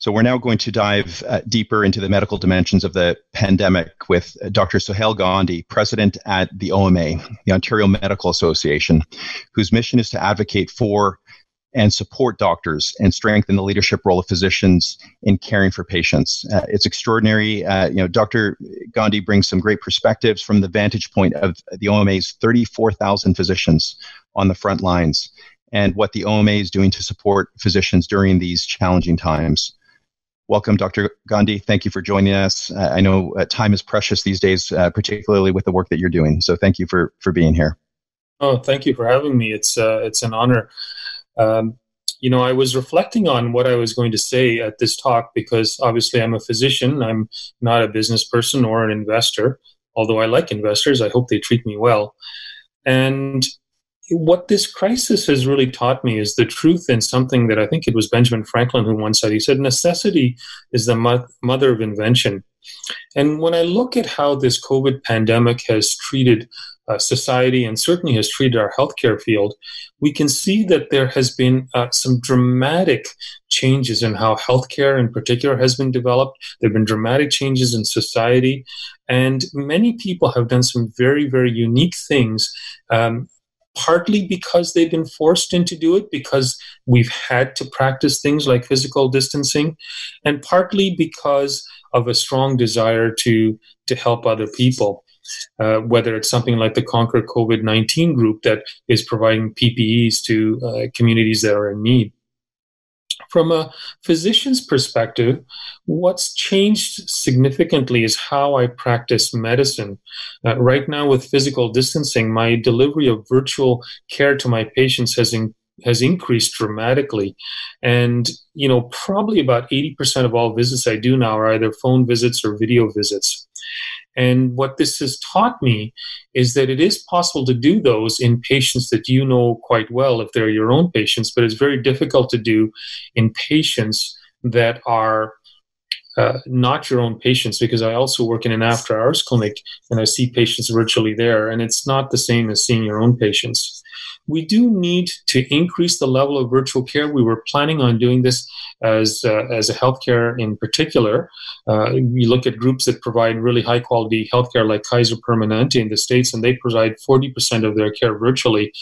So we're now going to dive uh, deeper into the medical dimensions of the pandemic with uh, Dr. Sohail Gandhi, president at the OMA, the Ontario Medical Association, whose mission is to advocate for and support doctors and strengthen the leadership role of physicians in caring for patients. Uh, it's extraordinary. Uh, you know, Dr. Gandhi brings some great perspectives from the vantage point of the OMA's 34,000 physicians on the front lines and what the OMA is doing to support physicians during these challenging times. Welcome, Dr. Gandhi. Thank you for joining us. Uh, I know uh, time is precious these days, uh, particularly with the work that you're doing. So thank you for, for being here. Oh, thank you for having me. It's, uh, it's an honor. Um, you know, I was reflecting on what I was going to say at this talk because obviously I'm a physician. I'm not a business person or an investor, although I like investors. I hope they treat me well. And what this crisis has really taught me is the truth in something that I think it was Benjamin Franklin who once said. He said, Necessity is the mo- mother of invention. And when I look at how this COVID pandemic has treated uh, society and certainly has treated our healthcare field, we can see that there has been uh, some dramatic changes in how healthcare in particular has been developed. There have been dramatic changes in society. And many people have done some very, very unique things um, partly because they've been forced into do it because we've had to practice things like physical distancing and partly because of a strong desire to to help other people. Uh, whether it's something like the conquer covid-19 group that is providing ppes to uh, communities that are in need from a physician's perspective, what's changed significantly is how I practice medicine. Uh, right now, with physical distancing, my delivery of virtual care to my patients has has increased dramatically, and you know probably about eighty percent of all visits I do now are either phone visits or video visits. And what this has taught me is that it is possible to do those in patients that you know quite well if they're your own patients, but it's very difficult to do in patients that are uh, not your own patients because I also work in an after hours clinic and I see patients virtually there, and it's not the same as seeing your own patients we do need to increase the level of virtual care. We were planning on doing this as uh, as a healthcare in particular. Uh, you look at groups that provide really high quality healthcare, like Kaiser Permanente in the states, and they provide forty percent of their care virtually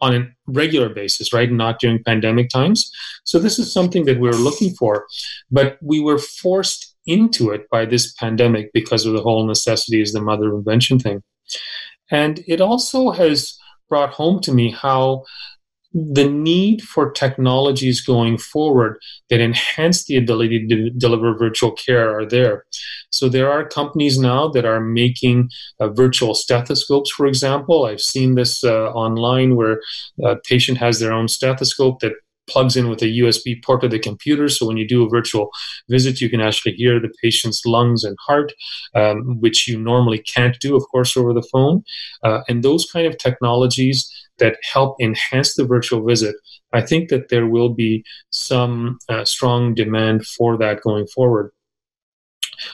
on a regular basis, right? Not during pandemic times. So this is something that we we're looking for, but we were forced into it by this pandemic because of the whole necessity is the mother of invention thing. And it also has brought home to me how the need for technologies going forward that enhance the ability to deliver virtual care are there. So there are companies now that are making uh, virtual stethoscopes, for example. I've seen this uh, online where a patient has their own stethoscope that plugs in with a USB port of the computer. So when you do a virtual visit, you can actually hear the patient's lungs and heart, um, which you normally can't do, of course, over the phone. Uh, and those kind of technologies that help enhance the virtual visit, I think that there will be some uh, strong demand for that going forward.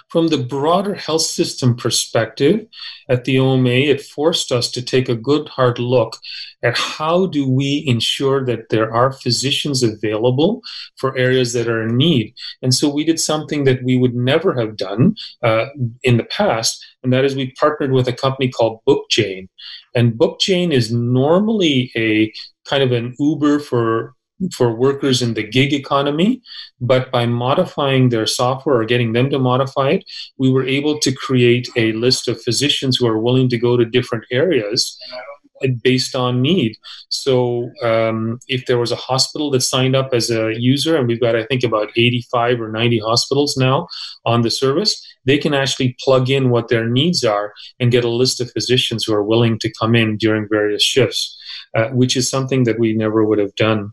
From the broader health system perspective, at the OMA, it forced us to take a good hard look at how do we ensure that there are physicians available for areas that are in need. And so we did something that we would never have done uh, in the past, and that is we partnered with a company called BookJane. And BookJane is normally a kind of an Uber for for workers in the gig economy, but by modifying their software or getting them to modify it, we were able to create a list of physicians who are willing to go to different areas based on need. So um, if there was a hospital that signed up as a user, and we've got, I think, about 85 or 90 hospitals now on the service, they can actually plug in what their needs are and get a list of physicians who are willing to come in during various shifts, uh, which is something that we never would have done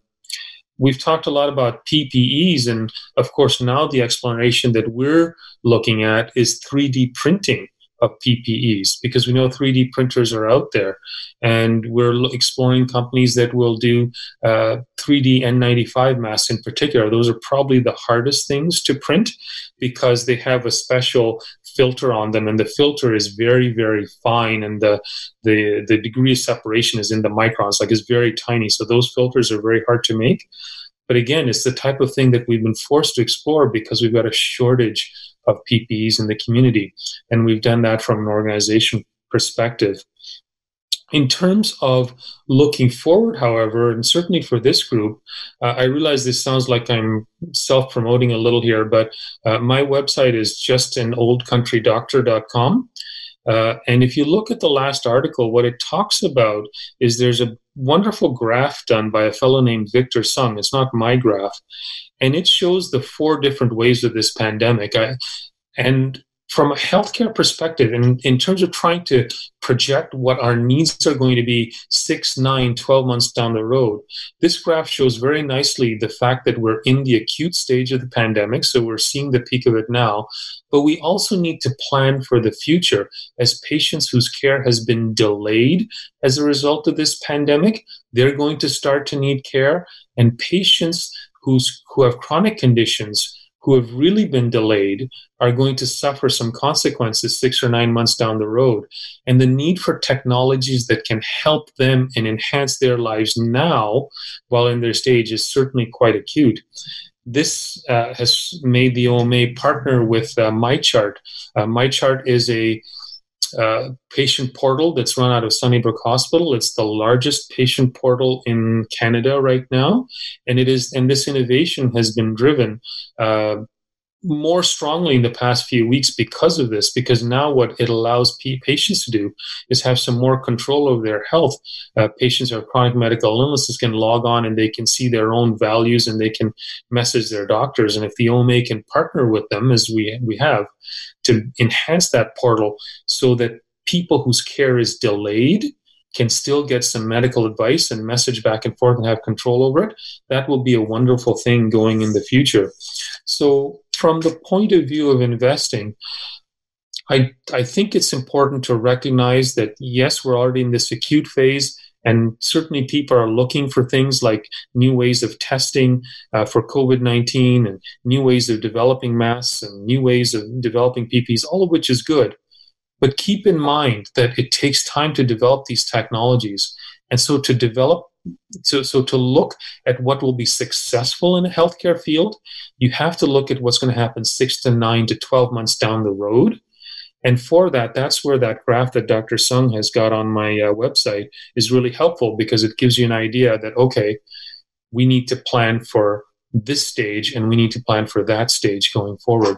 we've talked a lot about PPEs, and of course, now the exploration that we're looking at is 3D printing of PPEs because we know 3D printers are out there, and we're exploring companies that will do uh, 3D N95 masks in particular. Those are probably the hardest things to print because they have a special filter on them, and the filter is very, very fine, and the the the degree of separation is in the microns, like it's very tiny. So those filters are very hard to make. But again, it's the type of thing that we've been forced to explore because we've got a shortage of PPEs in the community. And we've done that from an organization perspective. In terms of looking forward, however, and certainly for this group, uh, I realize this sounds like I'm self promoting a little here, but uh, my website is justanoldcountrydoctor.com. Uh, and if you look at the last article, what it talks about is there's a wonderful graph done by a fellow named Victor Tseng. It's not my graph. And it shows the four different waves of this pandemic. I, and from a healthcare perspective, in, in terms of trying to project what our needs are going to be six, nine, 12 months down the road, this graph shows very nicely the fact that we're in the acute stage of the pandemic. So we're seeing the peak of it now. But we also need to plan for the future as patients whose care has been delayed as a result of this pandemic, they're going to start to need care. And patients who's, who have chronic conditions, who have really been delayed are going to suffer some consequences six or nine months down the road. And the need for technologies that can help them and enhance their lives now while in their stage is certainly quite acute. This uh, has made the OMA partner with uh, MyChart. Uh, MyChart is a uh, patient portal that's run out of Sunnybrook Hospital. It's the largest patient portal in Canada right now, and it is. And this innovation has been driven uh, more strongly in the past few weeks because of this. Because now what it allows patients to do is have some more control over their health. Uh, patients who have chronic medical illnesses can log on and they can see their own values and they can message their doctors. And if the OMA can partner with them, as we we have, to enhance that portal so that people whose care is delayed can still get some medical advice and message back and forth and have control over it, that will be a wonderful thing going in the future. So, from the point of view of investing, I, I think it's important to recognize that yes, we're already in this acute phase, and certainly people are looking for things like new ways of testing uh, for COVID 19 and new ways of developing masks and new ways of developing PPs, all of which is good. But keep in mind that it takes time to develop these technologies. And so to develop, so, so to look at what will be successful in a healthcare field, you have to look at what's going to happen six to nine to 12 months down the road. And for that, that's where that graph that Dr. Tseng has got on my uh, website is really helpful because it gives you an idea that, okay, we need to plan for this stage and we need to plan for that stage going forward.